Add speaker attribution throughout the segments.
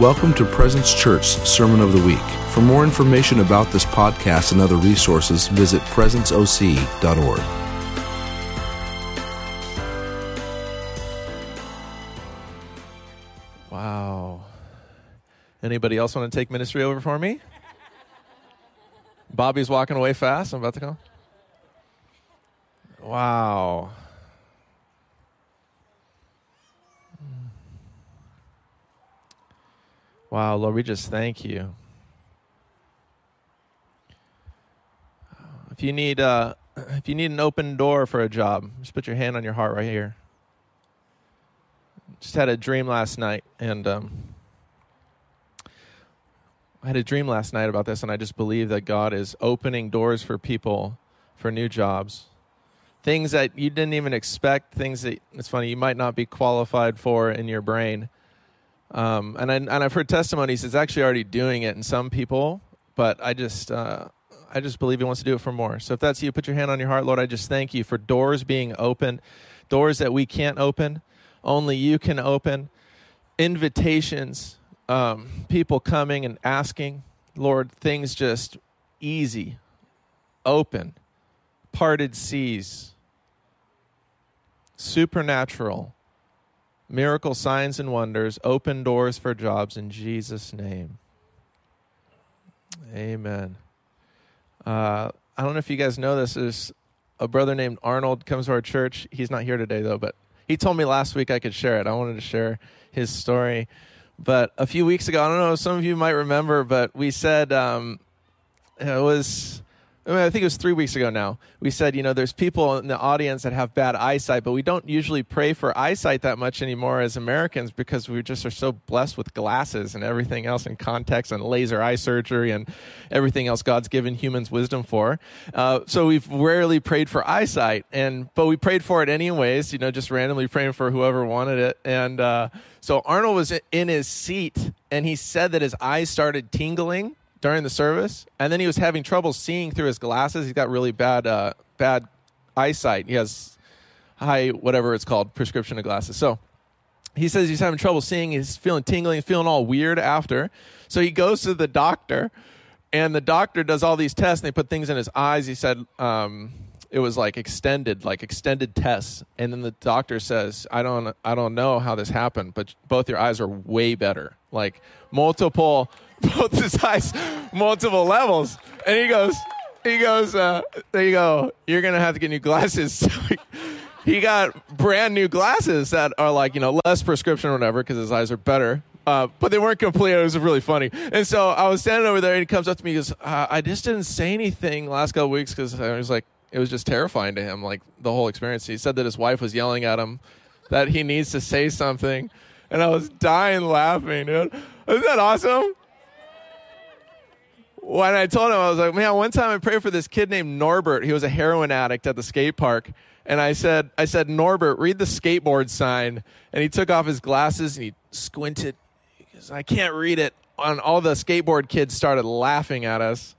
Speaker 1: Welcome to Presence Church Sermon of the Week. For more information about this podcast and other resources, visit presenceoc.org.
Speaker 2: Wow. Anybody else want to take ministry over for me? Bobby's walking away fast. I'm about to go. Wow. Wow, Lord, we just thank you. If you need uh, if you need an open door for a job, just put your hand on your heart right here. Just had a dream last night, and um, I had a dream last night about this, and I just believe that God is opening doors for people for new jobs, things that you didn't even expect, things that it's funny you might not be qualified for in your brain. Um, and I, and I've heard testimonies it's actually already doing it in some people, but I just uh, I just believe He wants to do it for more. So if that's you, put your hand on your heart, Lord. I just thank you for doors being open, doors that we can't open, only you can open, invitations, um, people coming and asking, Lord, things just easy, open, parted seas, supernatural miracle signs and wonders, open doors for jobs in Jesus' name. Amen. Uh, I don't know if you guys know this. Is a brother named Arnold comes to our church. He's not here today though, but he told me last week I could share it. I wanted to share his story. But a few weeks ago, I don't know, some of you might remember, but we said um, it was I mean, I think it was three weeks ago now. We said, you know, there's people in the audience that have bad eyesight, but we don't usually pray for eyesight that much anymore as Americans because we just are so blessed with glasses and everything else in context and laser eye surgery and everything else God's given humans wisdom for. Uh, so we've rarely prayed for eyesight, and but we prayed for it anyways. You know, just randomly praying for whoever wanted it. And uh, so Arnold was in his seat, and he said that his eyes started tingling during the service, and then he was having trouble seeing through his glasses. He's got really bad uh, bad eyesight. He has high whatever it's called prescription of glasses. So he says he's having trouble seeing. He's feeling tingling, feeling all weird after. So he goes to the doctor, and the doctor does all these tests. And they put things in his eyes. He said um, it was like extended, like extended tests. And then the doctor says, "I don't, I don't know how this happened, but both your eyes are way better. Like multiple." both his eyes multiple levels. And he goes, he goes, uh, there you go. You're gonna have to get new glasses. he got brand new glasses that are like you know less prescription or whatever because his eyes are better. Uh, but they weren't complete. It was really funny. And so I was standing over there, and he comes up to me. He goes, uh, "I just didn't say anything last couple weeks because I was like, it was just terrifying to him, like the whole experience." He said that his wife was yelling at him that he needs to say something, and I was dying laughing, dude. Isn't that awesome? when I told him, I was like, man, one time I prayed for this kid named Norbert. He was a heroin addict at the skate park. And I said, I said, Norbert, read the skateboard sign. And he took off his glasses and he squinted. Because I can't read it. And all the skateboard kids started laughing at us.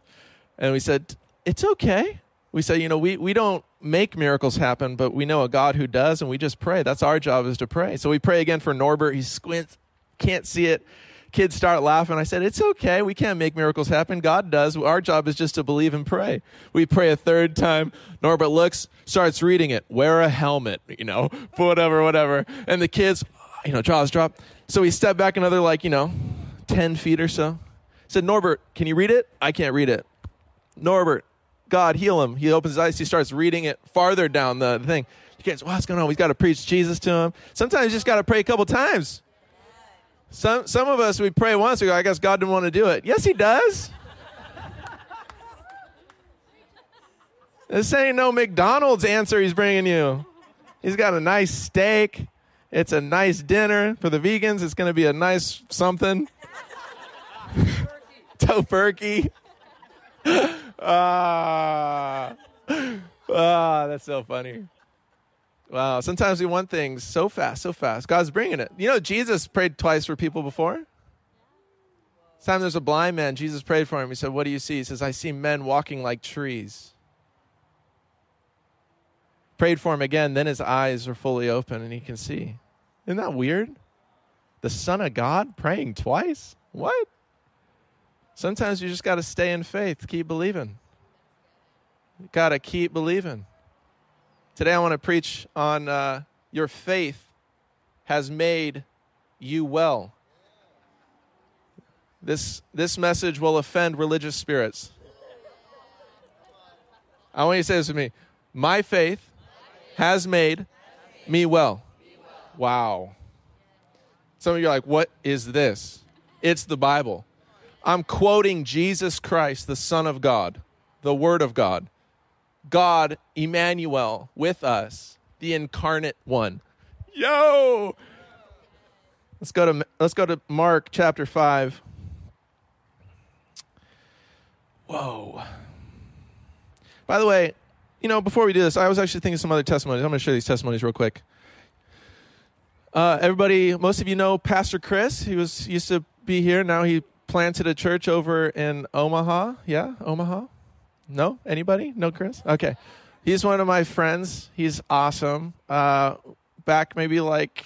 Speaker 2: And we said, it's okay. We say, you know, we, we don't make miracles happen, but we know a God who does, and we just pray. That's our job is to pray. So we pray again for Norbert. He squints, can't see it kids start laughing. I said, It's okay. We can't make miracles happen. God does. Our job is just to believe and pray. We pray a third time. Norbert looks, starts reading it. Wear a helmet, you know, whatever, whatever. And the kids, you know, jaws drop. So we step back another, like, you know, 10 feet or so. said, Norbert, can you read it? I can't read it. Norbert, God, heal him. He opens his eyes. He starts reading it farther down the thing. You can't, what's going on? We've got to preach Jesus to him. Sometimes you just got to pray a couple times. Some, some of us, we pray once, we go, I guess God didn't want to do it. Yes, He does. this ain't no McDonald's answer He's bringing you. He's got a nice steak. It's a nice dinner. For the vegans, it's going to be a nice something. Tofurky. ah, ah, that's so funny. Wow. Sometimes we want things so fast, so fast. God's bringing it. You know, Jesus prayed twice for people before. Time there's a blind man, Jesus prayed for him. He said, What do you see? He says, I see men walking like trees. Prayed for him again, then his eyes are fully open and he can see. Isn't that weird? The Son of God praying twice? What? Sometimes you just got to stay in faith, keep believing. You got to keep believing. Today I want to preach on uh, your faith has made you well. This, this message will offend religious spirits. I want you to say this with me. My faith has made me well. Wow. Some of you are like, what is this? It's the Bible. I'm quoting Jesus Christ, the Son of God, the Word of God. God, Emmanuel, with us, the incarnate one. Yo! Let's go to let's go to Mark chapter 5. Whoa. By the way, you know, before we do this, I was actually thinking some other testimonies. I'm going to share these testimonies real quick. Uh, everybody, most of you know Pastor Chris. He was used to be here. Now he planted a church over in Omaha. Yeah, Omaha. No, anybody? No, Chris. Okay, he's one of my friends. He's awesome. Uh, back maybe like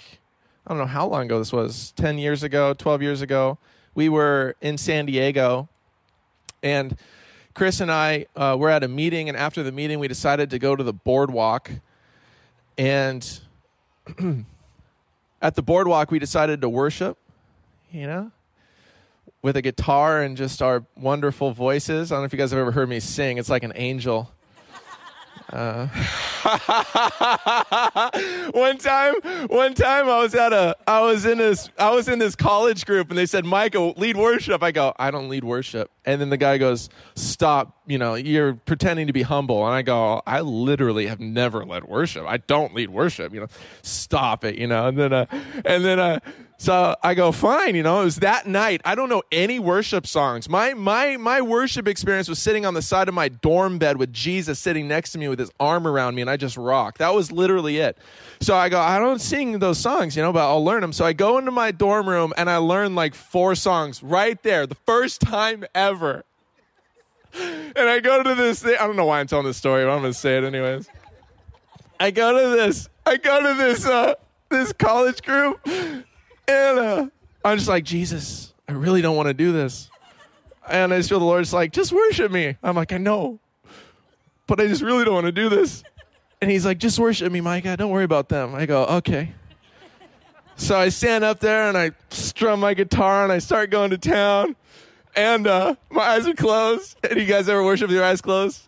Speaker 2: I don't know how long ago this was. Ten years ago, twelve years ago, we were in San Diego, and Chris and I uh, were at a meeting, and after the meeting, we decided to go to the boardwalk. And at the boardwalk, we decided to worship, you know, with a guitar and just our wonderful voices. I don't know if you guys have ever heard me sing, it's like an angel. Uh, one time, one time I was at a, I was in this, I was in this college group, and they said, "Michael, lead worship." I go, "I don't lead worship," and then the guy goes, "Stop! You know, you're pretending to be humble." And I go, "I literally have never led worship. I don't lead worship. You know, stop it. You know." And then, uh, and then, uh, so I go, fine, you know, it was that night. I don't know any worship songs. My my my worship experience was sitting on the side of my dorm bed with Jesus sitting next to me with his arm around me and I just rocked. That was literally it. So I go, I don't sing those songs, you know, but I'll learn them. So I go into my dorm room and I learn like four songs right there, the first time ever. And I go to this thing. I don't know why I'm telling this story, but I'm to say it anyways. I go to this, I go to this, uh, this college group and uh, I'm just like, Jesus, I really don't want to do this. And I just feel the Lord's like, just worship me. I'm like, I know, but I just really don't want to do this. And he's like, just worship me, Micah. Don't worry about them. I go, okay. So I stand up there and I strum my guitar and I start going to town. And uh, my eyes are closed. Any you guys ever worship with your eyes closed?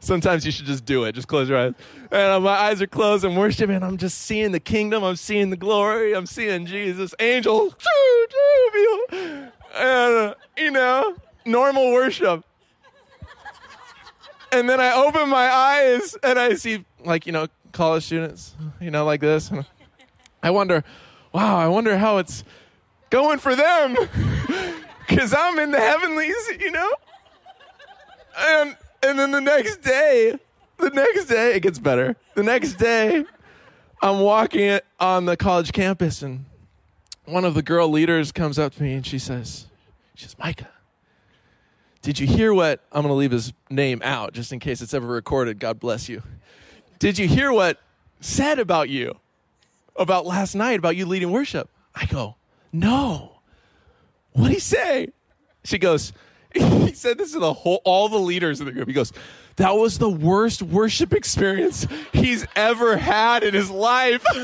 Speaker 2: Sometimes you should just do it. Just close your eyes. And my eyes are closed. I'm worshiping. I'm just seeing the kingdom. I'm seeing the glory. I'm seeing Jesus. Angels. And, uh, you know, normal worship. And then I open my eyes and I see, like, you know, college students, you know, like this. I wonder, wow, I wonder how it's going for them. Because I'm in the heavenlies, you know? And and then the next day, the next day, it gets better. The next day, I'm walking on the college campus, and one of the girl leaders comes up to me and she says, she says, Micah, did you hear what, I'm going to leave his name out just in case it's ever recorded. God bless you. Did you hear what said about you, about last night, about you leading worship? I go, no. What'd he say? She goes, he said this to the whole all the leaders in the group. He goes, "That was the worst worship experience he's ever had in his life."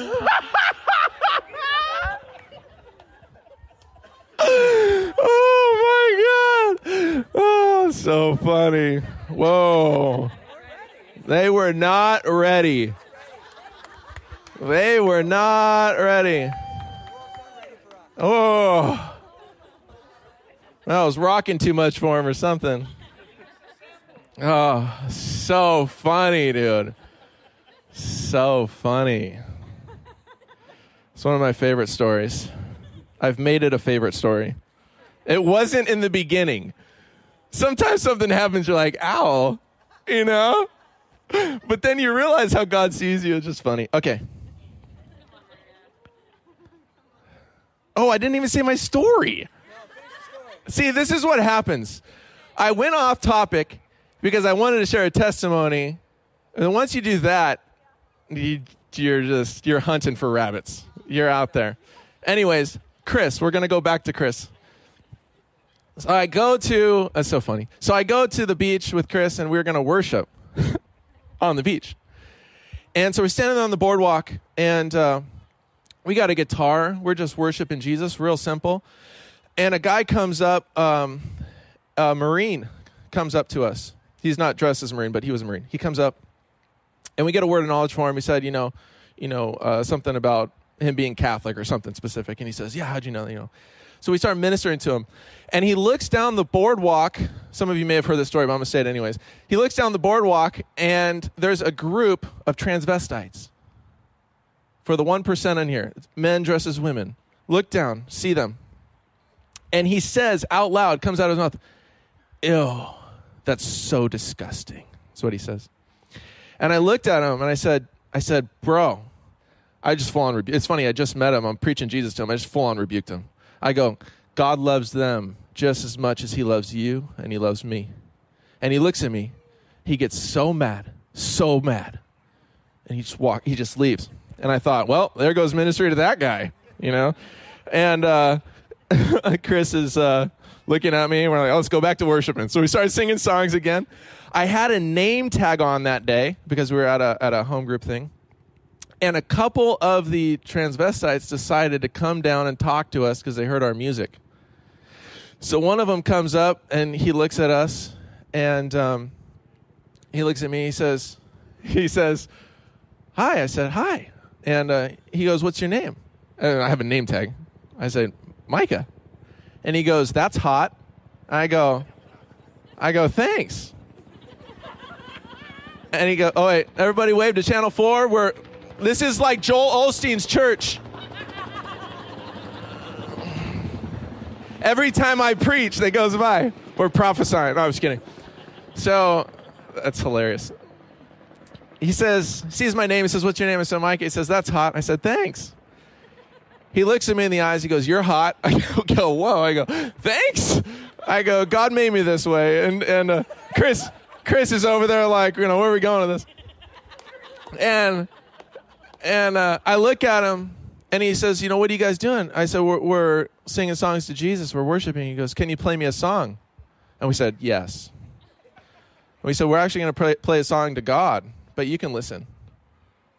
Speaker 2: oh my god! Oh, so funny. Whoa. They were not ready. They were not ready. Oh. I was rocking too much for him or something. Oh, so funny, dude. So funny. It's one of my favorite stories. I've made it a favorite story. It wasn't in the beginning. Sometimes something happens, you're like, ow, you know? But then you realize how God sees you. It's just funny. Okay. Oh, I didn't even say my story. See, this is what happens. I went off topic because I wanted to share a testimony. And once you do that, you, you're just you're hunting for rabbits. You're out there. Anyways, Chris. We're to go back to Chris. So I go to, that's so funny. So I go to the beach with Chris and we are going to worship on the beach. And so we're standing on the boardwalk and uh, we got a guitar. We're just worshiping Jesus, real simple. And a guy comes up, um, a Marine comes up to us. He's not dressed as a Marine, but he was a Marine. He comes up and we get a word of knowledge for him. He said, you know, you know, uh, something about him being Catholic or something specific. And he says, yeah, how'd you know, you know? So we start ministering to him. And he looks down the boardwalk. Some of you may have heard this story, but I'm going to say it anyways. He looks down the boardwalk, and there's a group of transvestites. For the 1% in here, men dressed as women. Look down, see them. And he says out loud, comes out of his mouth, Ew, that's so disgusting. That's what he says. And I looked at him and I said, I said, bro, I just full on rebu- It's funny, I just met him. I'm preaching Jesus to him. I just full on rebuked him. I go, God loves them just as much as he loves you and he loves me. And he looks at me. He gets so mad, so mad. And he just walk he just leaves. And I thought, well, there goes ministry to that guy, you know? And uh, Chris is uh, looking at me and we're like, oh, let's go back to worshiping. So we started singing songs again. I had a name tag on that day because we were at a at a home group thing and a couple of the transvestites decided to come down and talk to us because they heard our music. So one of them comes up and he looks at us, and um, he looks at me. He says, "He says, hi." I said, "Hi," and uh, he goes, "What's your name?" And I have a name tag. I said, "Micah," and he goes, "That's hot." I go, "I go, thanks." And he goes, "Oh wait, everybody wave to Channel Four. We're this is like Joel Osteen's church. Every time I preach, they goes by. We're prophesying. No, I was kidding. So that's hilarious. He says, sees my name. He says, "What's your name?" I said, "Mike." He says, "That's hot." I said, "Thanks." He looks at me in the eyes. He goes, "You're hot." I go, "Whoa!" I go, "Thanks." I go, "God made me this way." And and uh, Chris, Chris is over there like, you know, where are we going with this? And and uh, I look at him and he says, You know, what are you guys doing? I said, We're, we're singing songs to Jesus. We're worshiping. He goes, Can you play me a song? And we said, Yes. And we said, We're actually going to play a song to God, but you can listen.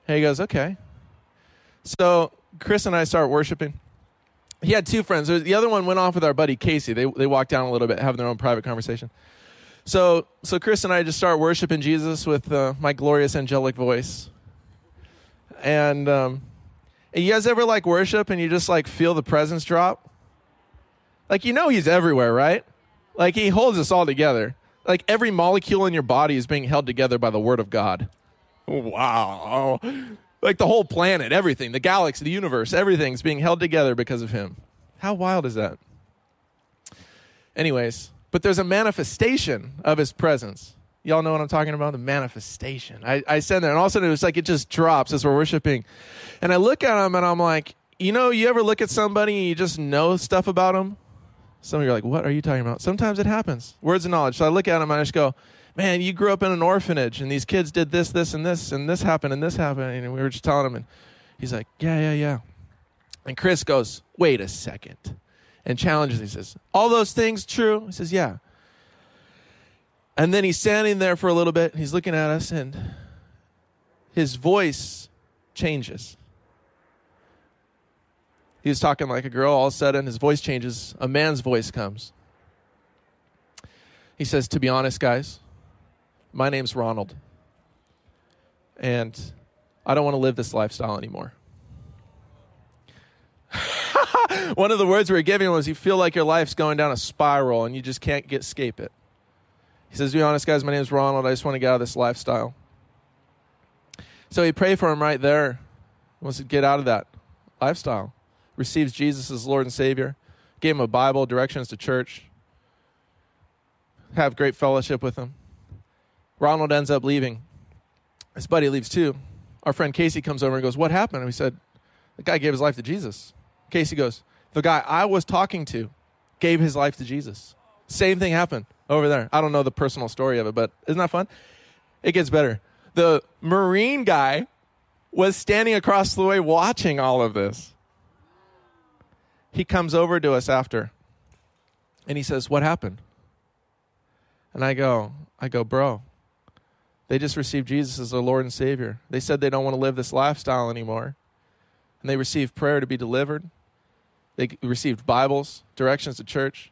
Speaker 2: And he goes, Okay. So Chris and I start worshiping. He had two friends. The other one went off with our buddy Casey. They, they walked down a little bit, having their own private conversation. So, so Chris and I just start worshiping Jesus with uh, my glorious angelic voice. And um, you guys ever like worship and you just like feel the presence drop? Like you know he's everywhere, right? Like he holds us all together. Like every molecule in your body is being held together by the word of God. Wow. Like the whole planet, everything, the galaxy, the universe, everything's being held together because of him. How wild is that? Anyways, but there's a manifestation of his presence. Y'all know what I'm talking about? The manifestation. I, I said that, and all of a sudden it was like it just drops as we're worshiping. And I look at him and I'm like, you know, you ever look at somebody and you just know stuff about them? Some of you are like, what are you talking about? Sometimes it happens. Words of knowledge. So I look at him and I just go, man, you grew up in an orphanage and these kids did this, this, and this, and this happened, and this happened. And we were just telling him, and he's like, yeah, yeah, yeah. And Chris goes, wait a second, and challenges. He says, all those things true? He says, yeah. And then he's standing there for a little bit. and He's looking at us, and his voice changes. He was talking like a girl. All of a sudden, his voice changes. A man's voice comes. He says, To be honest, guys, my name's Ronald. And I don't want to live this lifestyle anymore. One of the words we were giving him was you feel like your life's going down a spiral and you just can't get, escape it. He says, be honest, guys, my name is Ronald. I just want to get out of this lifestyle. So he prayed for him right there. He wants to get out of that lifestyle. Receives Jesus as Lord and Savior. Gave him a Bible, directions to church. Have great fellowship with him. Ronald ends up leaving. His buddy leaves too. Our friend Casey comes over and goes, What happened? And we said, The guy gave his life to Jesus. Casey goes, The guy I was talking to gave his life to Jesus. Same thing happened over there. I don't know the personal story of it, but isn't that fun? It gets better. The Marine guy was standing across the way watching all of this. he comes over to us after and he says, What happened? And I go, I go, bro, they just received Jesus as their Lord and Savior. They said they don't want to live this lifestyle anymore. And they received prayer to be delivered. They received Bibles, directions to church.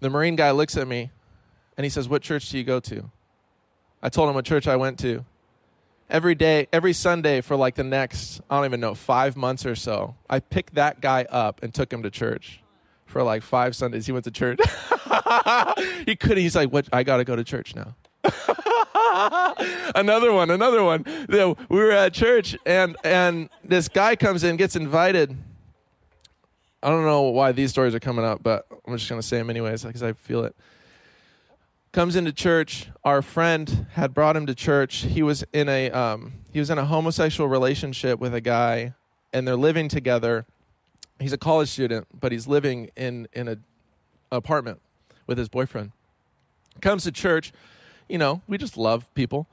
Speaker 2: The Marine guy looks at me and he says, What church do you go to? I told him what church I went to. Every day, every Sunday for like the next, I don't even know, five months or so, I picked that guy up and took him to church for like five Sundays. He went to church. he couldn't. He's like, "What? I got to go to church now." another one, another one. We were at church, and and this guy comes in, gets invited. I don't know why these stories are coming up, but I'm just gonna say them anyways because I feel it. Comes into church. Our friend had brought him to church. He was in a um, he was in a homosexual relationship with a guy, and they're living together. He's a college student, but he's living in in a apartment with his boyfriend. Comes to church you know, we just love people.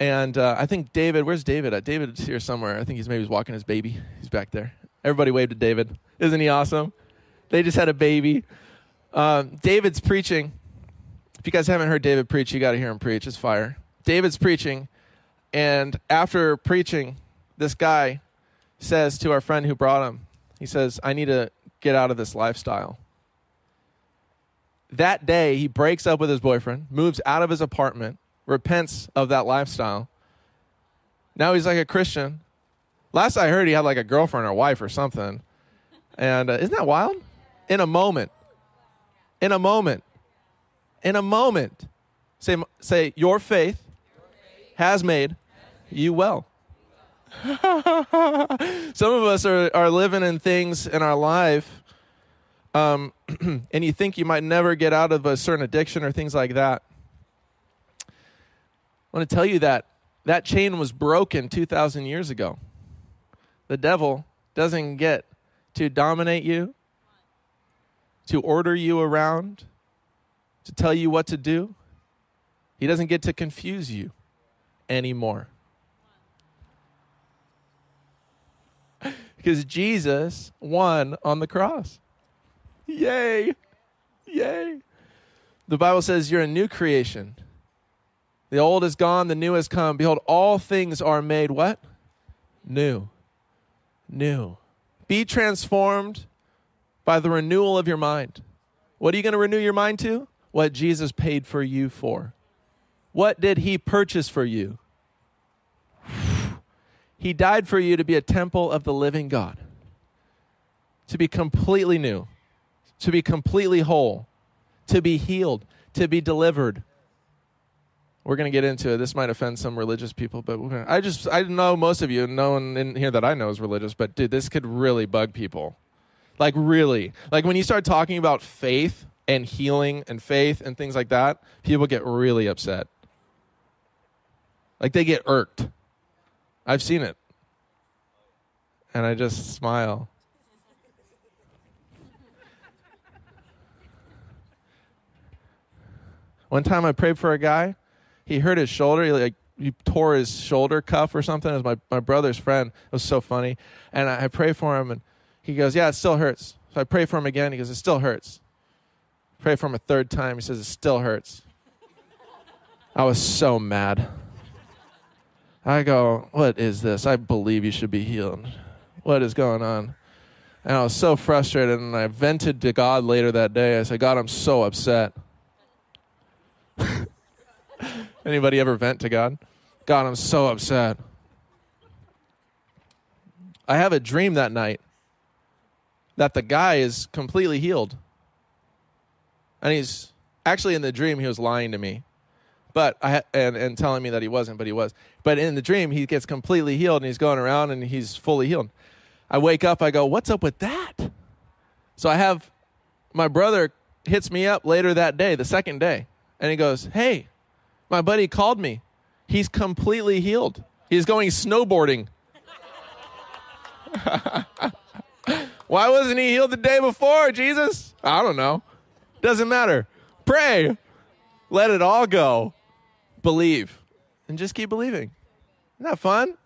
Speaker 2: And uh, I think David, where's David? David's here somewhere. I think he's maybe he's walking his baby. He's back there. Everybody waved to David. Isn't he awesome? They just had a baby. Um, David's preaching. If you guys haven't heard David preach, you got to hear him preach. It's fire. David's preaching. And after preaching, this guy says to our friend who brought him, he says, I need to get out of this lifestyle that day he breaks up with his boyfriend, moves out of his apartment, repents of that lifestyle. Now he's like a Christian. Last I heard, he had like a girlfriend or wife or something. And uh, isn't that wild? In a moment. In a moment. In a moment. Say, say your faith has made you well. Some of us are, are living in things in our life um, and you think you might never get out of a certain addiction or things like that. I want to tell you that that chain was broken 2,000 years ago. The devil doesn't get to dominate you, to order you around, to tell you what to do. He doesn't get to confuse you anymore. because Jesus won on the cross. Yay. Yay. The Bible says you're a new creation. The old is gone, the new has come. Behold, all things are made what? New. New. Be transformed by the renewal of your mind. What are you going to renew your mind to? What Jesus paid for you for. What did he purchase for you? He died for you to be a temple of the living God, to be completely new to be completely whole, to be healed, to be delivered. We're going to get into it. This might offend some religious people, but gonna, I just, I know most of you, no one in here that I know is religious, but dude, this could really bug people. Like, really. Like, when you start talking about faith and healing and faith and things like that, people get really upset. Like, they get irked. I've seen it. And I just smile. One time I prayed for a guy. He hurt his shoulder. He like he tore his shoulder cuff or something. It was my, my brother's friend. It was so funny. And I, I pray for him and he goes, Yeah, it still hurts. So I pray for him again. He goes, It still hurts. Pray for him a third time. He says, It still hurts. I was so mad. I go, What is this? I believe you should be healed. What is going on? And I was so frustrated and I vented to God later that day. I said, God, I'm so upset. Anybody ever vent to God? God, I'm so upset. I have a dream that night that the guy is completely healed. And he's actually in the dream he was lying to me. But I and and telling me that he wasn't, but he was. But in the dream he gets completely healed and he's going around and he's fully healed. I wake up, I go, "What's up with that?" So I have my brother hits me up later that day, the second day, and he goes, "Hey, my buddy called me. He's completely healed. He's going snowboarding. Why wasn't he healed the day before, Jesus? I don't know. Doesn't matter. Pray. Let it all go. Believe. And just keep believing. Isn't that fun?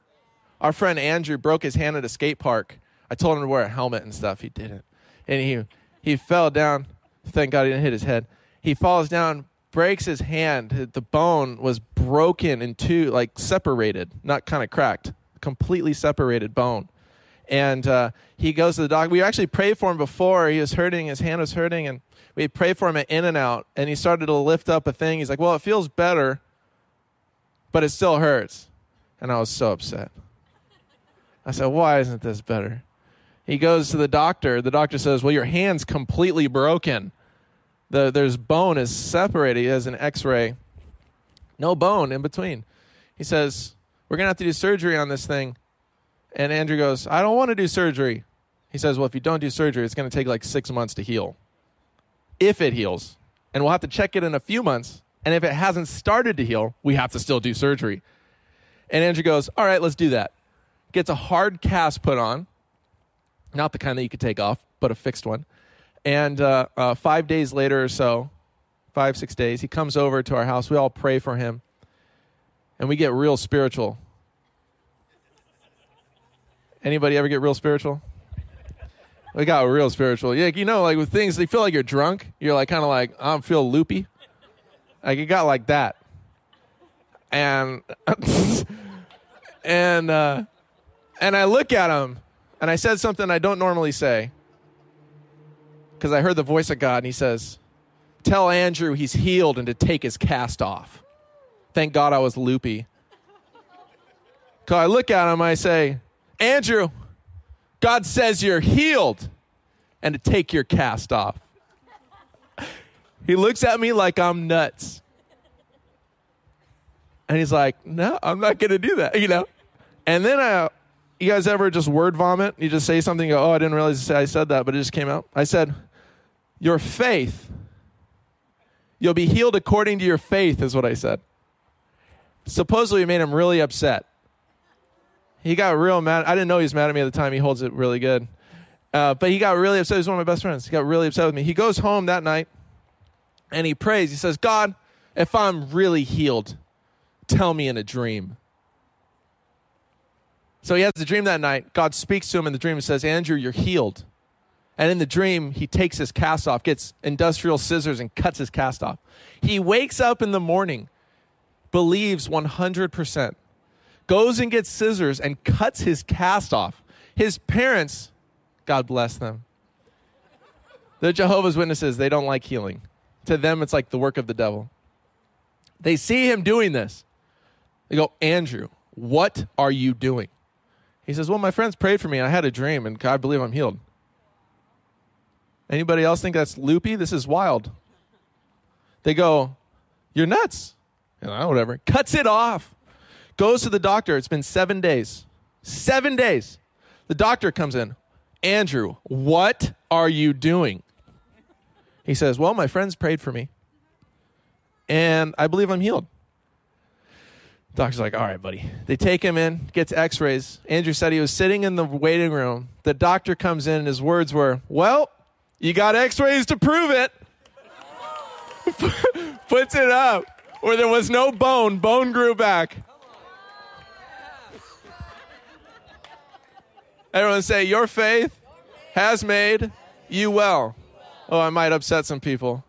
Speaker 2: Our friend Andrew broke his hand at a skate park. I told him to wear a helmet and stuff. He didn't. and he he fell down. Thank God he didn't hit his head. He falls down, breaks his hand. The bone was broken in two, like separated, not kind of cracked, completely separated bone. And uh, he goes to the doctor. We actually prayed for him before. He was hurting. His hand was hurting, and we prayed for him at In-N-Out. And he started to lift up a thing. He's like, "Well, it feels better, but it still hurts." And I was so upset. I said, "Why isn't this better?" He goes to the doctor. The doctor says, "Well, your hand's completely broken. The there's bone is separated. He has an X-ray, no bone in between." He says, "We're gonna have to do surgery on this thing." And Andrew goes, "I don't want to do surgery." He says, "Well, if you don't do surgery, it's going to take like six months to heal, if it heals, and we'll have to check it in a few months. And if it hasn't started to heal, we have to still do surgery." And Andrew goes, "All right, let's do that." Gets a hard cast put on not the kind that you could take off, but a fixed one. And uh, uh, five days later or so, five, six days, he comes over to our house. We all pray for him, and we get real spiritual. Anybody ever get real spiritual? We got real spiritual. Yeah, you know, like with things, they feel like you're drunk. You're like kind of like I feel loopy. Like it got like that, and and uh, and I look at him and I said something I don't normally say because I heard the voice of God, and He says, Tell Andrew he's healed and to take his cast off. Thank God I was loopy. Because I look at him, I say, Andrew, God says you're healed and to take your cast off. He looks at me like I'm nuts. And he's like, No, I'm not going to do that, you know? And then I, you guys ever just word vomit? You just say something, go, oh, I didn't realize I said that, but it just came out. I said, your faith, you'll be healed according to your faith, is what I said. Supposedly, it made him really upset. He got real mad. I didn't know he was mad at me at the time. He holds it really good. Uh, but he got really upset. He's one of my best friends. He got really upset with me. He goes home that night and he prays. He says, God, if I'm really healed, tell me in a dream. So he has a dream that night. God speaks to him in the dream and says, Andrew, you're healed. And in the dream, he takes his cast off, gets industrial scissors, and cuts his cast off. He wakes up in the morning, believes 100%, goes and gets scissors and cuts his cast off. His parents, God bless them, the Jehovah's Witnesses, they don't like healing. To them, it's like the work of the devil. They see him doing this. They go, Andrew, what are you doing? He says, Well, my friends prayed for me. I had a dream, and I believe I'm healed. Anybody else think that's loopy? This is wild. They go, You're nuts. And I, whatever. Cuts it off. Goes to the doctor. It's been seven days. Seven days. The doctor comes in. Andrew, what are you doing? He says, Well, my friends prayed for me. And I believe I'm healed. Doctor's like, all right, buddy. They take him in, gets x rays. Andrew said he was sitting in the waiting room. The doctor comes in, and his words were, Well, you got x rays to prove it. Puts it up where there was no bone, bone grew back. Everyone say, Your faith has made you well. Oh, I might upset some people.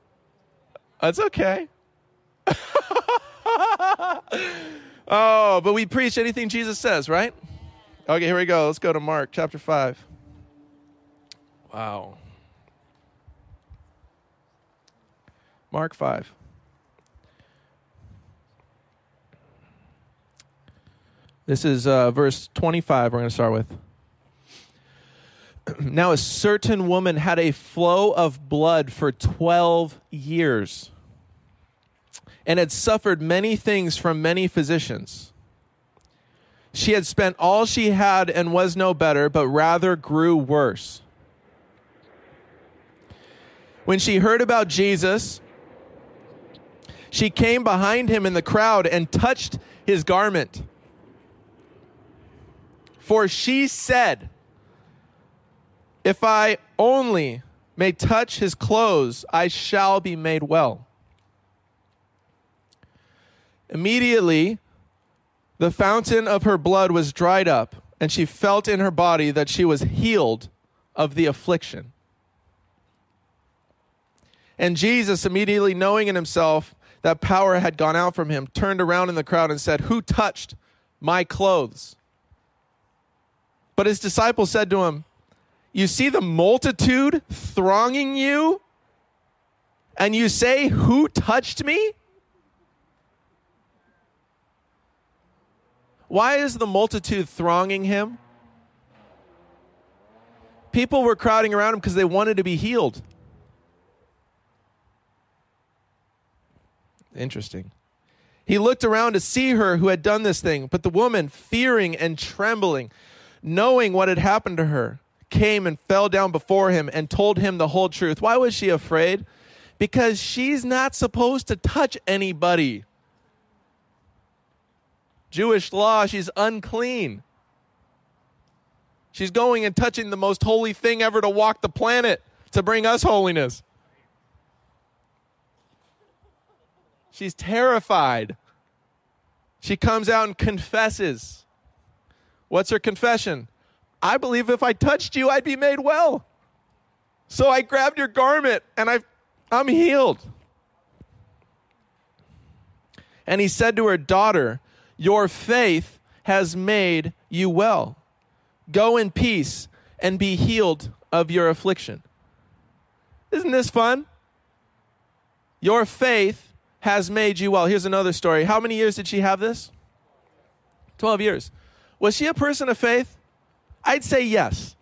Speaker 2: That's okay. Oh, but we preach anything Jesus says, right? Okay, here we go. Let's go to Mark chapter 5. Wow. Mark 5. This is uh, verse 25, we're going to start with. now, a certain woman had a flow of blood for 12 years and had suffered many things from many physicians. She had spent all she had and was no better, but rather grew worse. When she heard about Jesus, she came behind him in the crowd and touched his garment. For she said, If I only may touch his clothes, I shall be made well. Immediately, the fountain of her blood was dried up, and she felt in her body that she was healed of the affliction. And Jesus, immediately knowing in himself that power had gone out from him, turned around in the crowd and said, Who touched my clothes? But his disciples said to him, You see the multitude thronging you, and you say, Who touched me? Why is the multitude thronging him? People were crowding around him because they wanted to be healed. Interesting. He looked around to see her who had done this thing, but the woman, fearing and trembling, knowing what had happened to her, came and fell down before him and told him the whole truth. Why was she afraid? Because she's not supposed to touch anybody. Jewish law, she's unclean. She's going and touching the most holy thing ever to walk the planet to bring us holiness. She's terrified. She comes out and confesses. What's her confession? I believe if I touched you, I'd be made well. So I grabbed your garment and i I'm healed. And he said to her, Daughter, your faith has made you well. Go in peace and be healed of your affliction. Isn't this fun? Your faith has made you well. Here's another story. How many years did she have this? 12 years. Was she a person of faith? I'd say yes.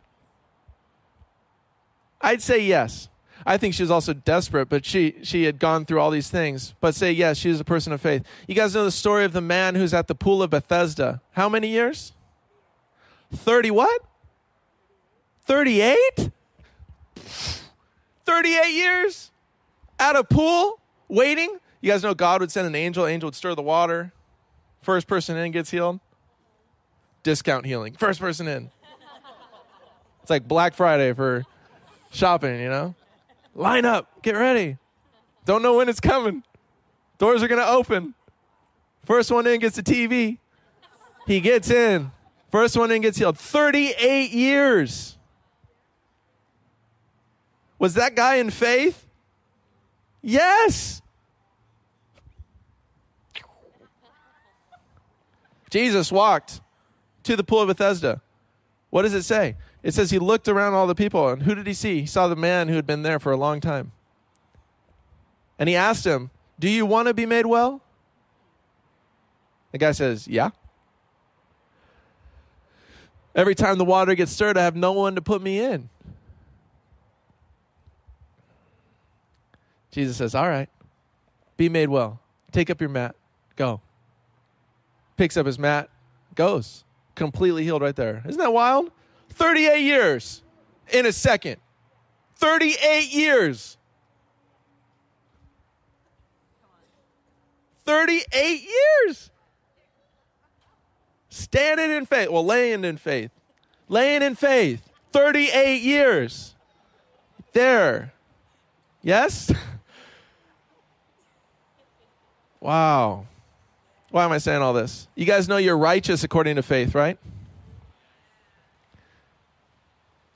Speaker 2: I'd say yes. I think she was also desperate, but she she had gone through all these things. But say yes, she was a person of faith. You guys know the story of the man who's at the pool of Bethesda. How many years? 30 what? 38? 38 years at a pool waiting. You guys know God would send an angel, angel would stir the water. First person in gets healed. Discount healing. First person in. It's like Black Friday for shopping, you know? Line up, get ready. Don't know when it's coming. Doors are going to open. First one in gets a TV. He gets in. First one in gets healed. 38 years. Was that guy in faith? Yes. Jesus walked to the pool of Bethesda. What does it say? It says he looked around all the people, and who did he see? He saw the man who had been there for a long time. And he asked him, Do you want to be made well? The guy says, Yeah. Every time the water gets stirred, I have no one to put me in. Jesus says, All right, be made well. Take up your mat, go. Picks up his mat, goes. Completely healed right there. Isn't that wild? 38 years in a second. 38 years. 38 years. Standing in faith. Well, laying in faith. Laying in faith. 38 years. There. Yes? wow. Why am I saying all this? You guys know you're righteous according to faith, right?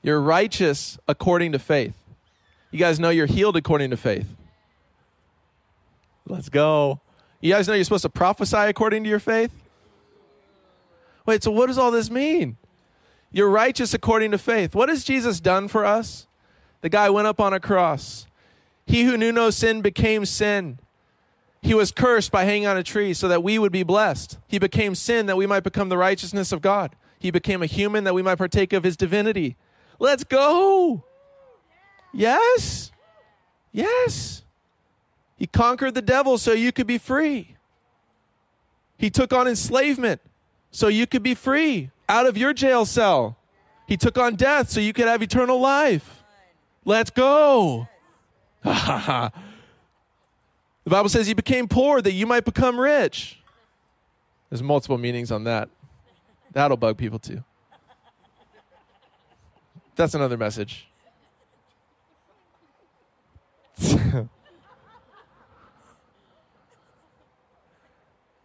Speaker 2: You're righteous according to faith. You guys know you're healed according to faith. Let's go. You guys know you're supposed to prophesy according to your faith? Wait, so what does all this mean? You're righteous according to faith. What has Jesus done for us? The guy went up on a cross. He who knew no sin became sin. He was cursed by hanging on a tree so that we would be blessed. He became sin that we might become the righteousness of God. He became a human that we might partake of his divinity. Let's go. Yes. Yes. He conquered the devil so you could be free. He took on enslavement so you could be free out of your jail cell. He took on death so you could have eternal life. Let's go. the Bible says he became poor that you might become rich. There's multiple meanings on that. That'll bug people too. That's another message.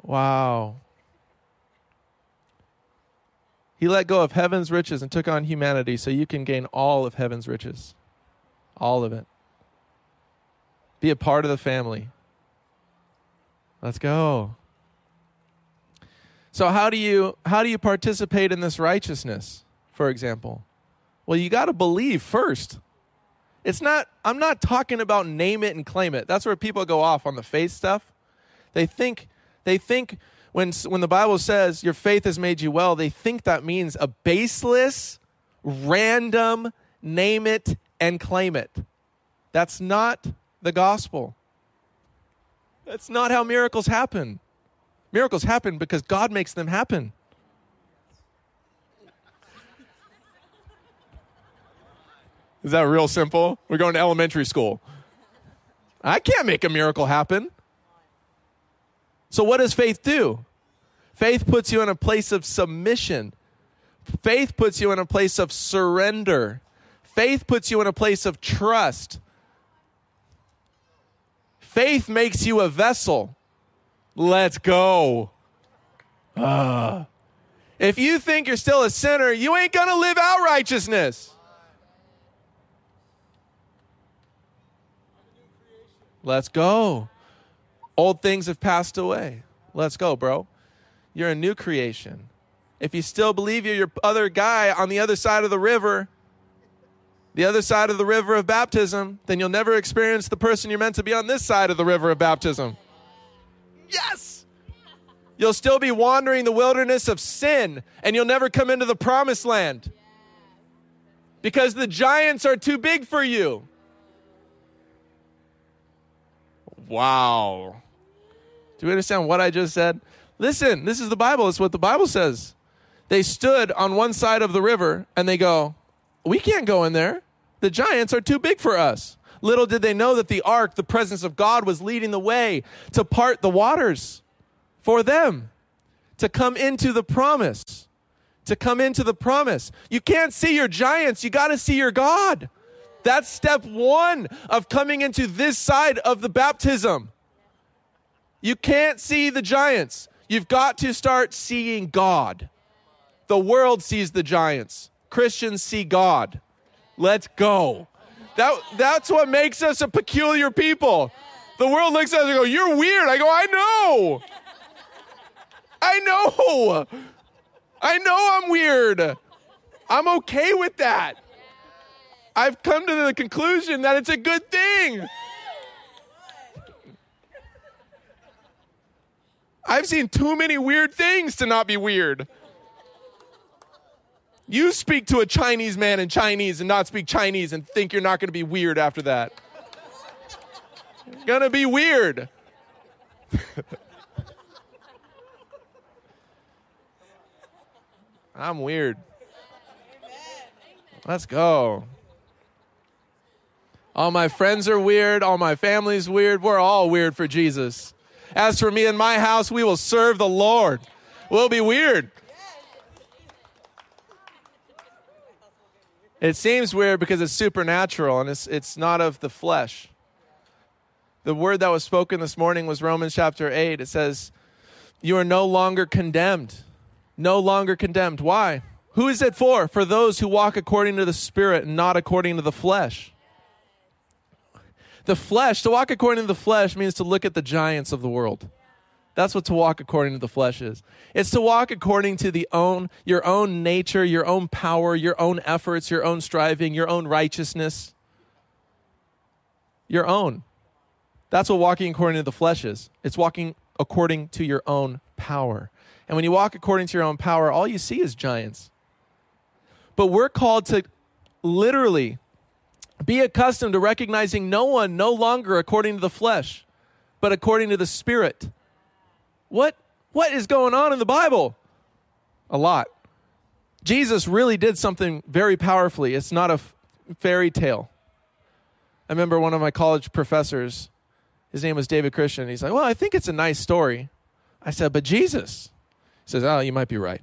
Speaker 2: wow. He let go of heaven's riches and took on humanity so you can gain all of heaven's riches. All of it. Be a part of the family. Let's go. So how do you how do you participate in this righteousness, for example? Well, you got to believe first. It's not I'm not talking about name it and claim it. That's where people go off on the faith stuff. They think they think when when the Bible says your faith has made you well, they think that means a baseless, random name it and claim it. That's not the gospel. That's not how miracles happen. Miracles happen because God makes them happen. Is that real simple? We're going to elementary school. I can't make a miracle happen. So, what does faith do? Faith puts you in a place of submission. Faith puts you in a place of surrender. Faith puts you in a place of trust. Faith makes you a vessel. Let's go. Uh, if you think you're still a sinner, you ain't going to live out righteousness. Let's go. Old things have passed away. Let's go, bro. You're a new creation. If you still believe you're your other guy on the other side of the river, the other side of the river of baptism, then you'll never experience the person you're meant to be on this side of the river of baptism. Yes! You'll still be wandering the wilderness of sin, and you'll never come into the promised land because the giants are too big for you. Wow. Do you understand what I just said? Listen, this is the Bible. It's what the Bible says. They stood on one side of the river and they go, We can't go in there. The giants are too big for us. Little did they know that the ark, the presence of God, was leading the way to part the waters for them, to come into the promise. To come into the promise. You can't see your giants, you got to see your God. That's step one of coming into this side of the baptism. You can't see the giants. You've got to start seeing God. The world sees the giants, Christians see God. Let's go. That, that's what makes us a peculiar people. The world looks at us and go, You're weird. I go, I know. I know. I know I'm weird. I'm okay with that. I've come to the conclusion that it's a good thing. I've seen too many weird things to not be weird. You speak to a Chinese man in Chinese and not speak Chinese and think you're not going to be weird after that. gonna be weird. I'm weird. Let's go. All my friends are weird. All my family's weird. We're all weird for Jesus. As for me and my house, we will serve the Lord. We'll be weird. It seems weird because it's supernatural and it's, it's not of the flesh. The word that was spoken this morning was Romans chapter 8. It says, You are no longer condemned. No longer condemned. Why? Who is it for? For those who walk according to the Spirit, and not according to the flesh. The flesh, to walk according to the flesh means to look at the giants of the world. That's what to walk according to the flesh is. It's to walk according to the own your own nature, your own power, your own efforts, your own striving, your own righteousness. Your own. That's what walking according to the flesh is. It's walking according to your own power. And when you walk according to your own power, all you see is giants. But we're called to literally be accustomed to recognizing no one no longer according to the flesh, but according to the Spirit. What, what is going on in the Bible? A lot. Jesus really did something very powerfully. It's not a f- fairy tale. I remember one of my college professors, his name was David Christian. He's like, Well, I think it's a nice story. I said, But Jesus. He says, Oh, you might be right.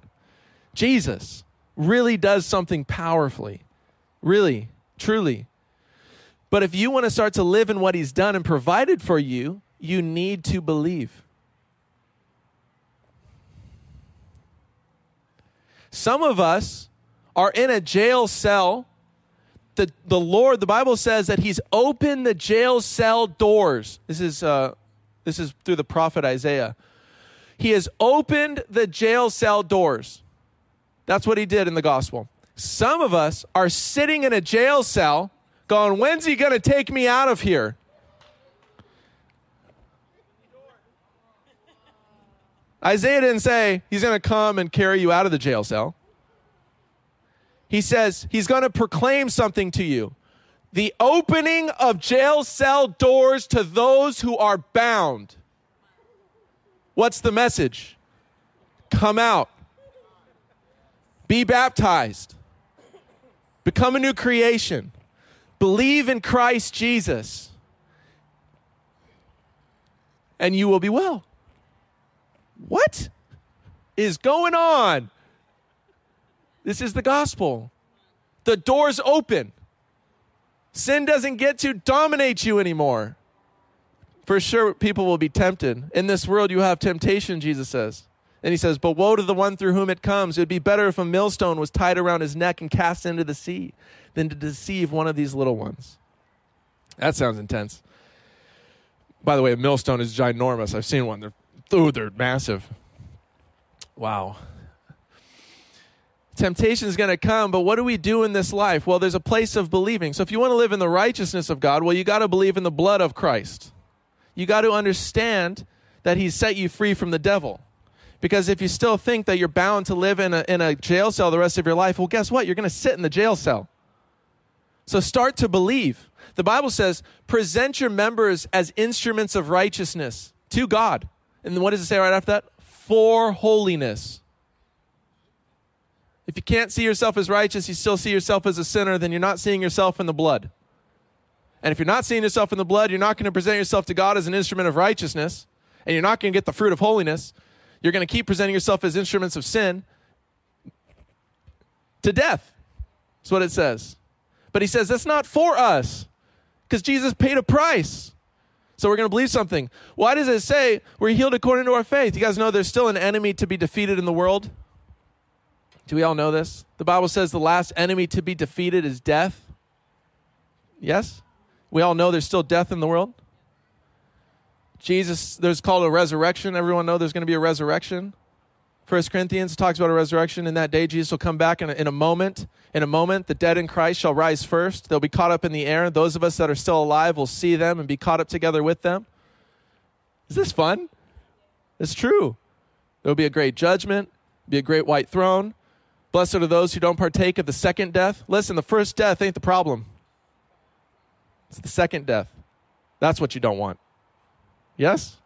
Speaker 2: Jesus really does something powerfully. Really, truly. But if you want to start to live in what he's done and provided for you, you need to believe. Some of us are in a jail cell the, the Lord, the Bible says that He's opened the jail cell doors. This is, uh, this is through the prophet Isaiah. He has opened the jail cell doors. That's what He did in the gospel. Some of us are sitting in a jail cell going, When's He going to take me out of here? Isaiah didn't say he's going to come and carry you out of the jail cell. He says he's going to proclaim something to you the opening of jail cell doors to those who are bound. What's the message? Come out, be baptized, become a new creation, believe in Christ Jesus, and you will be well. What is going on? This is the gospel. The door's open. Sin doesn't get to dominate you anymore. For sure, people will be tempted. In this world, you have temptation, Jesus says. And he says, But woe to the one through whom it comes. It would be better if a millstone was tied around his neck and cast into the sea than to deceive one of these little ones. That sounds intense. By the way, a millstone is ginormous. I've seen one. They're, oh, they're massive. Wow. Temptation is going to come, but what do we do in this life? Well, there's a place of believing. So if you want to live in the righteousness of God, well, you got to believe in the blood of Christ. You got to understand that He's set you free from the devil. Because if you still think that you're bound to live in a, in a jail cell the rest of your life, well, guess what? You're going to sit in the jail cell. So start to believe. The Bible says, present your members as instruments of righteousness to God. And what does it say right after that? For holiness. If you can't see yourself as righteous, you still see yourself as a sinner, then you're not seeing yourself in the blood. And if you're not seeing yourself in the blood, you're not going to present yourself to God as an instrument of righteousness, and you're not going to get the fruit of holiness. You're going to keep presenting yourself as instruments of sin to death. That's what it says. But he says that's not for us because Jesus paid a price. So we're going to believe something. Why does it say we're healed according to our faith? You guys know there's still an enemy to be defeated in the world? Do we all know this? The Bible says the last enemy to be defeated is death. Yes? We all know there's still death in the world. Jesus, there's called a resurrection. Everyone know there's going to be a resurrection. First Corinthians talks about a resurrection. In that day, Jesus will come back in a, in a moment. In a moment, the dead in Christ shall rise first. They'll be caught up in the air. Those of us that are still alive will see them and be caught up together with them. Is this fun? It's true. There'll be a great judgment, be a great white throne. Blessed are those who don't partake of the second death. Listen, the first death ain't the problem. It's the second death. That's what you don't want. Yes?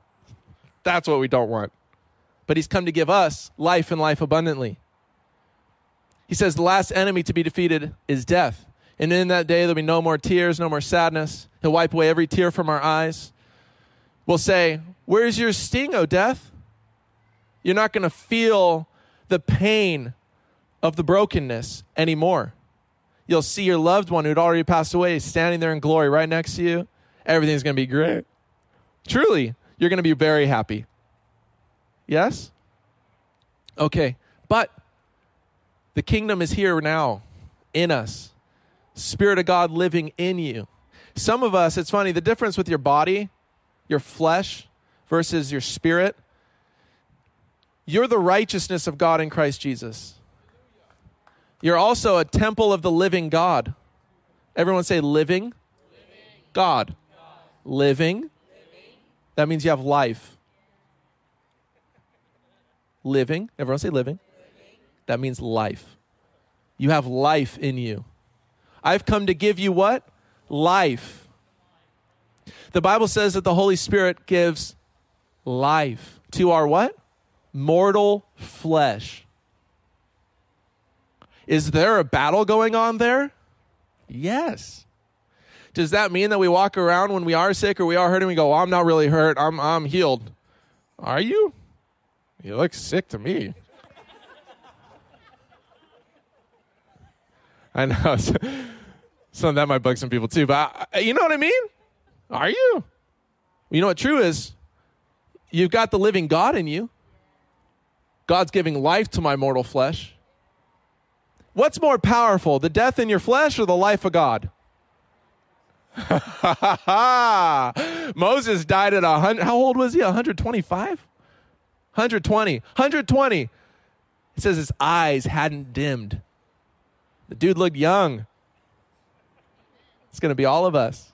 Speaker 2: That's what we don't want. But he's come to give us life and life abundantly. He says the last enemy to be defeated is death. And in that day, there'll be no more tears, no more sadness. He'll wipe away every tear from our eyes. We'll say, Where's your sting, O death? You're not going to feel the pain of the brokenness anymore. You'll see your loved one who'd already passed away standing there in glory right next to you. Everything's going to be great. Truly, you're going to be very happy. Yes? Okay. But the kingdom is here now in us. Spirit of God living in you. Some of us, it's funny, the difference with your body, your flesh versus your spirit, you're the righteousness of God in Christ Jesus. You're also a temple of the living God. Everyone say living, living. God. God. Living. living. That means you have life. Living. Everyone say living. That means life. You have life in you. I've come to give you what? Life. The Bible says that the Holy Spirit gives life to our what? Mortal flesh. Is there a battle going on there? Yes. Does that mean that we walk around when we are sick or we are hurting, we go, well, I'm not really hurt, I'm, I'm healed? Are you? You look sick to me. I know. Some that might bug some people too, but I, you know what I mean? Are you? You know what true is? You've got the living God in you. God's giving life to my mortal flesh. What's more powerful, the death in your flesh or the life of God? Moses died at 100. How old was he? 125? 120. 120. It says his eyes hadn't dimmed. The dude looked young. It's going to be all of us.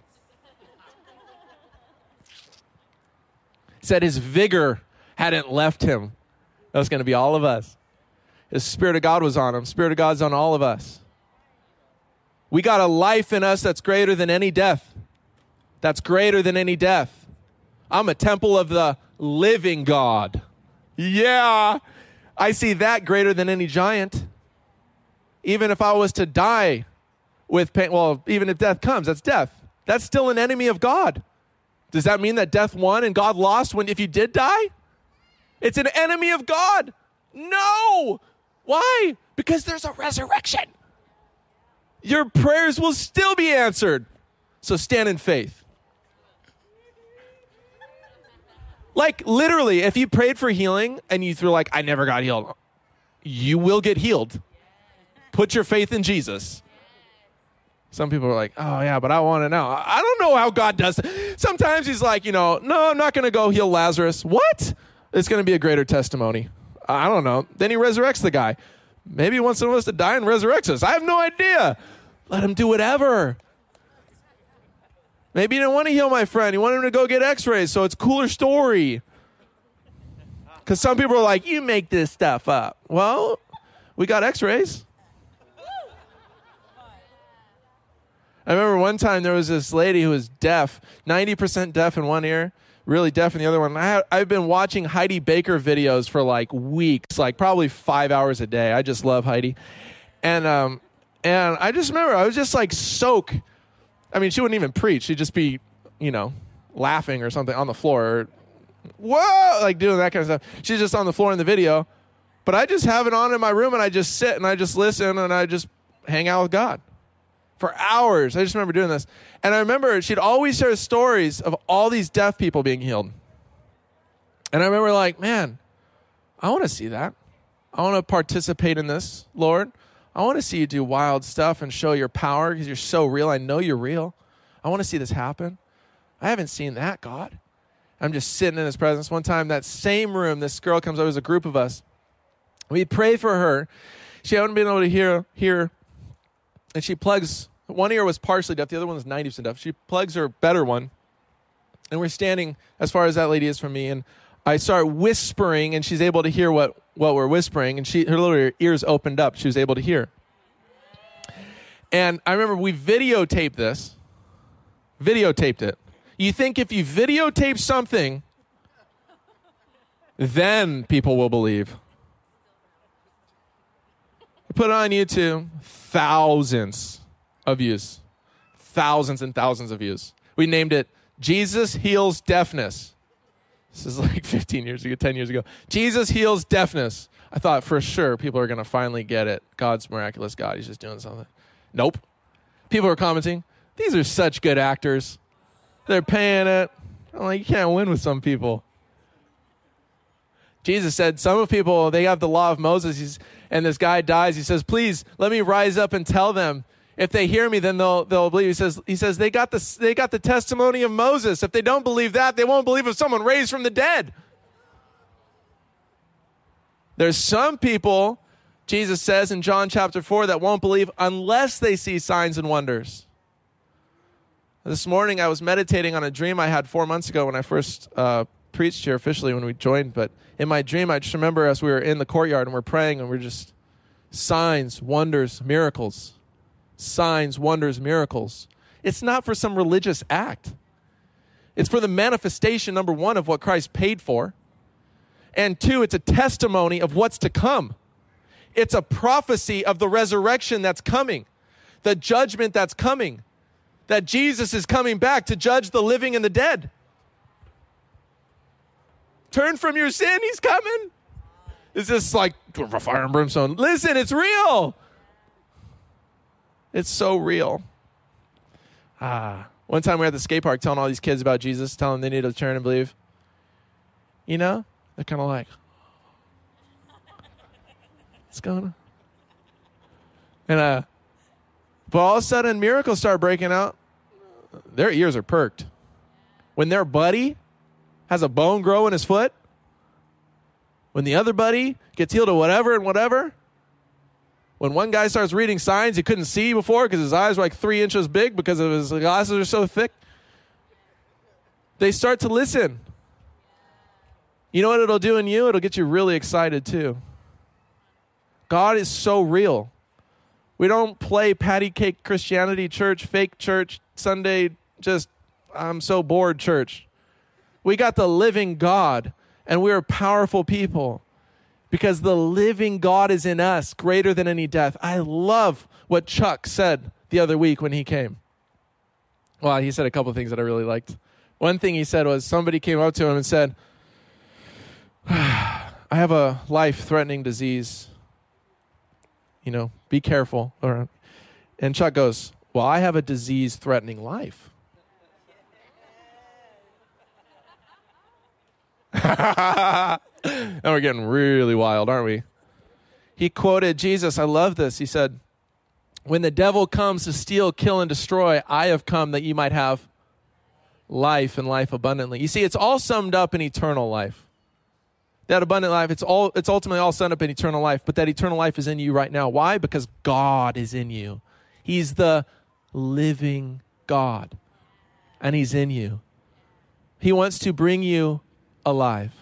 Speaker 2: said his vigor hadn't left him. That was going to be all of us. His Spirit of God was on him. Spirit of God's on all of us. We got a life in us that's greater than any death. That's greater than any death. I'm a temple of the living God. Yeah, I see that greater than any giant. Even if I was to die with pain, well, even if death comes, that's death. That's still an enemy of God. Does that mean that death won and God lost when if you did die? It's an enemy of God. No. Why? Because there's a resurrection. Your prayers will still be answered. So stand in faith. Like literally, if you prayed for healing and you threw like, I never got healed, you will get healed. Put your faith in Jesus. Some people are like, oh, yeah, but I want to know. I don't know how God does. Sometimes he's like, you know, no, I'm not going to go heal Lazarus. What? It's going to be a greater testimony. I don't know. Then he resurrects the guy. Maybe he wants some of us to die and resurrects us. I have no idea. Let him do whatever. Maybe he didn't want to heal my friend. He wanted him to go get x rays, so it's cooler story. Because some people are like, you make this stuff up. Well, we got x rays. I remember one time there was this lady who was deaf, 90% deaf in one ear, really deaf in the other one. I have been watching Heidi Baker videos for like weeks, like probably five hours a day. I just love Heidi. And, um, and I just remember I was just like soak. I mean, she wouldn't even preach. She'd just be, you know, laughing or something on the floor. Or, Whoa! Like doing that kind of stuff. She's just on the floor in the video. But I just have it on in my room and I just sit and I just listen and I just hang out with God for hours. I just remember doing this. And I remember she'd always share stories of all these deaf people being healed. And I remember, like, man, I want to see that. I want to participate in this, Lord. I want to see you do wild stuff and show your power because you're so real. I know you're real. I want to see this happen. I haven't seen that, God. I'm just sitting in his presence. One time, that same room, this girl comes over, it was a group of us. We pray for her. She hadn't been able to hear, hear, and she plugs one ear was partially deaf, the other one was 90% deaf. She plugs her better one, and we're standing as far as that lady is from me, and I start whispering, and she's able to hear what, what we're whispering, and she her little ears opened up. She was able to hear. And I remember we videotaped this, videotaped it. You think if you videotape something, then people will believe. We put it on YouTube, thousands of views. Thousands and thousands of views. We named it Jesus Heals Deafness. This is like 15 years ago, 10 years ago. Jesus Heals Deafness. I thought for sure people are going to finally get it. God's miraculous God. He's just doing something. Nope. People are commenting, these are such good actors. They're paying it. I'm like, you can't win with some people. Jesus said, some of people, they have the law of Moses, He's, and this guy dies. He says, please let me rise up and tell them if they hear me, then they'll they'll believe. He says he says they got the they got the testimony of Moses. If they don't believe that, they won't believe of someone raised from the dead. There's some people, Jesus says in John chapter 4, that won't believe unless they see signs and wonders. This morning I was meditating on a dream I had four months ago when I first uh, preached here officially when we joined. But in my dream, I just remember as we were in the courtyard and we're praying and we're just signs, wonders, miracles signs, wonders, miracles. It's not for some religious act. It's for the manifestation, number one, of what Christ paid for. And two, it's a testimony of what's to come. It's a prophecy of the resurrection that's coming, the judgment that's coming, that Jesus is coming back to judge the living and the dead. Turn from your sin, he's coming. Is this like fire and brimstone? Listen, it's real. It's so real. Ah. One time we were at the skate park telling all these kids about Jesus, telling them they need to turn and believe. You know? They're kind of like, what's going on? And uh, but all of a sudden, miracles start breaking out. Their ears are perked. When their buddy has a bone grow in his foot, when the other buddy gets healed of whatever and whatever, when one guy starts reading signs he couldn't see before because his eyes were like three inches big because of his glasses are so thick, they start to listen. You know what it'll do in you? It'll get you really excited too. God is so real. We don't play patty cake Christianity church, fake church, Sunday, just I'm so bored church. We got the living God, and we're powerful people because the living God is in us, greater than any death. I love what Chuck said the other week when he came. Well, he said a couple things that I really liked. One thing he said was somebody came up to him and said, I have a life threatening disease. You know, be careful. And Chuck goes, Well, I have a disease threatening life. and we're getting really wild, aren't we? He quoted Jesus. I love this. He said, When the devil comes to steal, kill, and destroy, I have come that you might have life and life abundantly. You see, it's all summed up in eternal life. That abundant life, it's all it's ultimately all summed up in eternal life, but that eternal life is in you right now. Why? Because God is in you. He's the living God. And he's in you. He wants to bring you alive.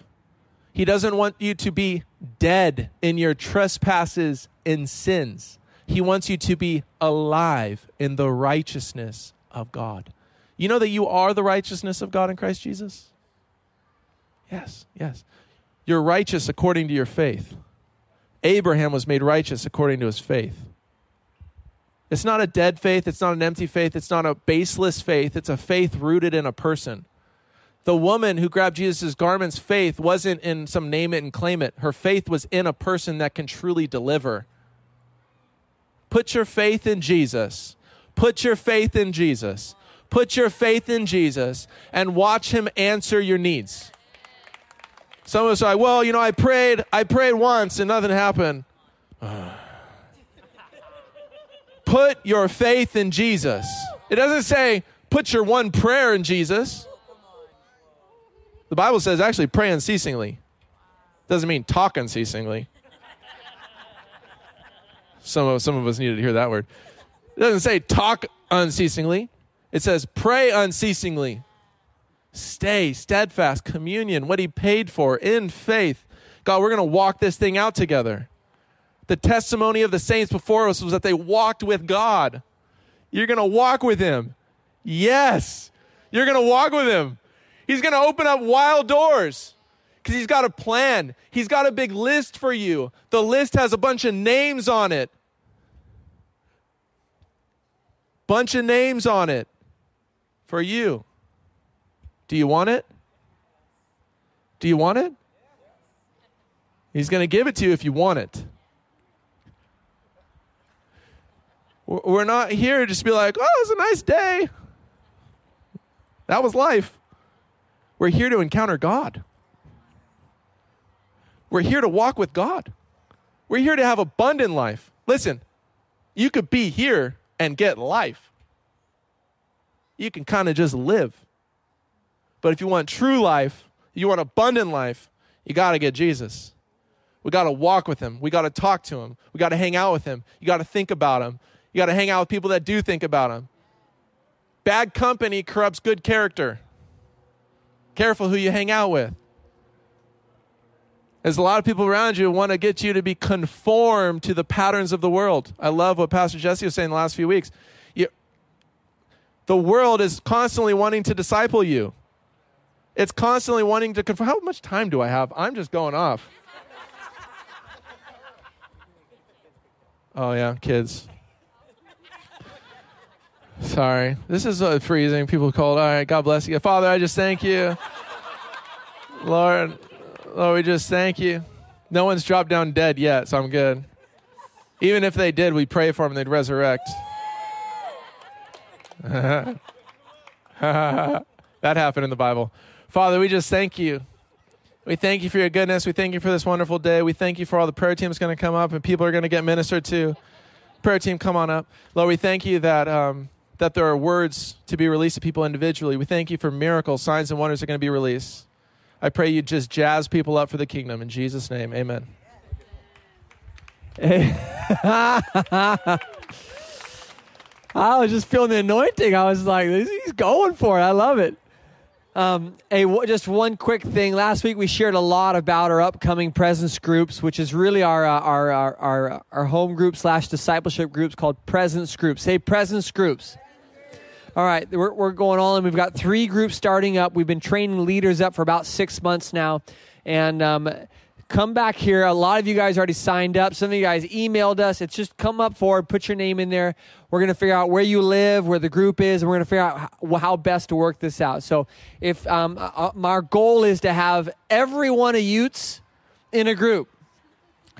Speaker 2: He doesn't want you to be dead in your trespasses and sins. He wants you to be alive in the righteousness of God. You know that you are the righteousness of God in Christ Jesus? Yes, yes. You're righteous according to your faith. Abraham was made righteous according to his faith. It's not a dead faith, it's not an empty faith, it's not a baseless faith, it's a faith rooted in a person the woman who grabbed Jesus' garment's faith wasn't in some name it and claim it. Her faith was in a person that can truly deliver. Put your faith in Jesus. Put your faith in Jesus. Put your faith in Jesus and watch him answer your needs. Some of us are like, well, you know, I prayed, I prayed once and nothing happened. put your faith in Jesus. It doesn't say put your one prayer in Jesus. The Bible says actually pray unceasingly. Doesn't mean talk unceasingly. Some of, some of us needed to hear that word. It doesn't say talk unceasingly. It says pray unceasingly. Stay steadfast, communion, what he paid for in faith. God, we're going to walk this thing out together. The testimony of the saints before us was that they walked with God. You're going to walk with him. Yes, you're going to walk with him. He's going to open up wild doors because he's got a plan. He's got a big list for you. The list has a bunch of names on it. Bunch of names on it for you. Do you want it? Do you want it? He's going to give it to you if you want it. We're not here to just be like, oh, it was a nice day. That was life. We're here to encounter God. We're here to walk with God. We're here to have abundant life. Listen, you could be here and get life. You can kind of just live. But if you want true life, you want abundant life, you got to get Jesus. We got to walk with him. We got to talk to him. We got to hang out with him. You got to think about him. You got to hang out with people that do think about him. Bad company corrupts good character. Careful who you hang out with. There's a lot of people around you want to get you to be conformed to the patterns of the world. I love what Pastor Jesse was saying the last few weeks. You, the world is constantly wanting to disciple you. It's constantly wanting to conform. How much time do I have? I'm just going off. Oh, yeah, kids. Sorry. This is uh, freezing. People cold. All right. God bless you. Father, I just thank you. Lord, Lord, we just thank you. No one's dropped down dead yet, so I'm good. Even if they did, we pray for them, they'd resurrect. that happened in the Bible. Father, we just thank you. We thank you for your goodness. We thank you for this wonderful day. We thank you for all the prayer teams going to come up and people are going to get ministered to. Prayer team, come on up. Lord, we thank you that. Um, that there are words to be released to people individually. We thank you for miracles, signs, and wonders are going to be released. I pray you just jazz people up for the kingdom. In Jesus' name, amen. Hey.
Speaker 3: I was just feeling the anointing. I was like, he's going for it. I love it. Um, a, just one quick thing. Last week we shared a lot about our upcoming presence groups, which is really our uh, our, our, our our home group slash discipleship groups called presence groups. Say presence groups. All right, we're, we're going on, and we've got three groups starting up. We've been training leaders up for about six months now, and um, come back here. A lot of you guys already signed up. Some of you guys emailed us. It's just come up forward, put your name in there. We're going to figure out where you live, where the group is, and we're going to figure out how, how, best to work this out. So, if um, uh, our goal is to have every one of Utes in a group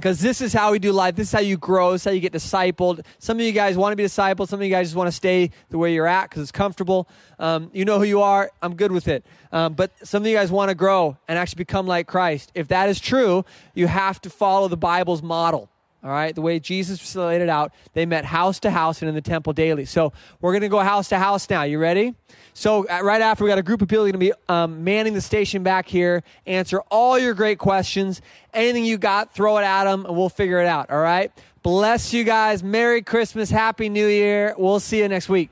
Speaker 3: because this is how we do life. This is how you grow. This is how you get discipled. Some of you guys want to be discipled. Some of you guys just want to stay the way you're at because it's comfortable. Um, you know who you are. I'm good with it. Um, but some of you guys want to grow and actually become like Christ. If that is true, you have to follow the Bible's model. All right, the way Jesus laid it out, they met house to house and in the temple daily. So we're going to go house to house now. You ready? So uh, right after, we got a group of people going to be um, manning the station back here, answer all your great questions. Anything you got, throw it at them, and we'll figure it out. All right. Bless you guys. Merry Christmas. Happy New Year. We'll see you next week.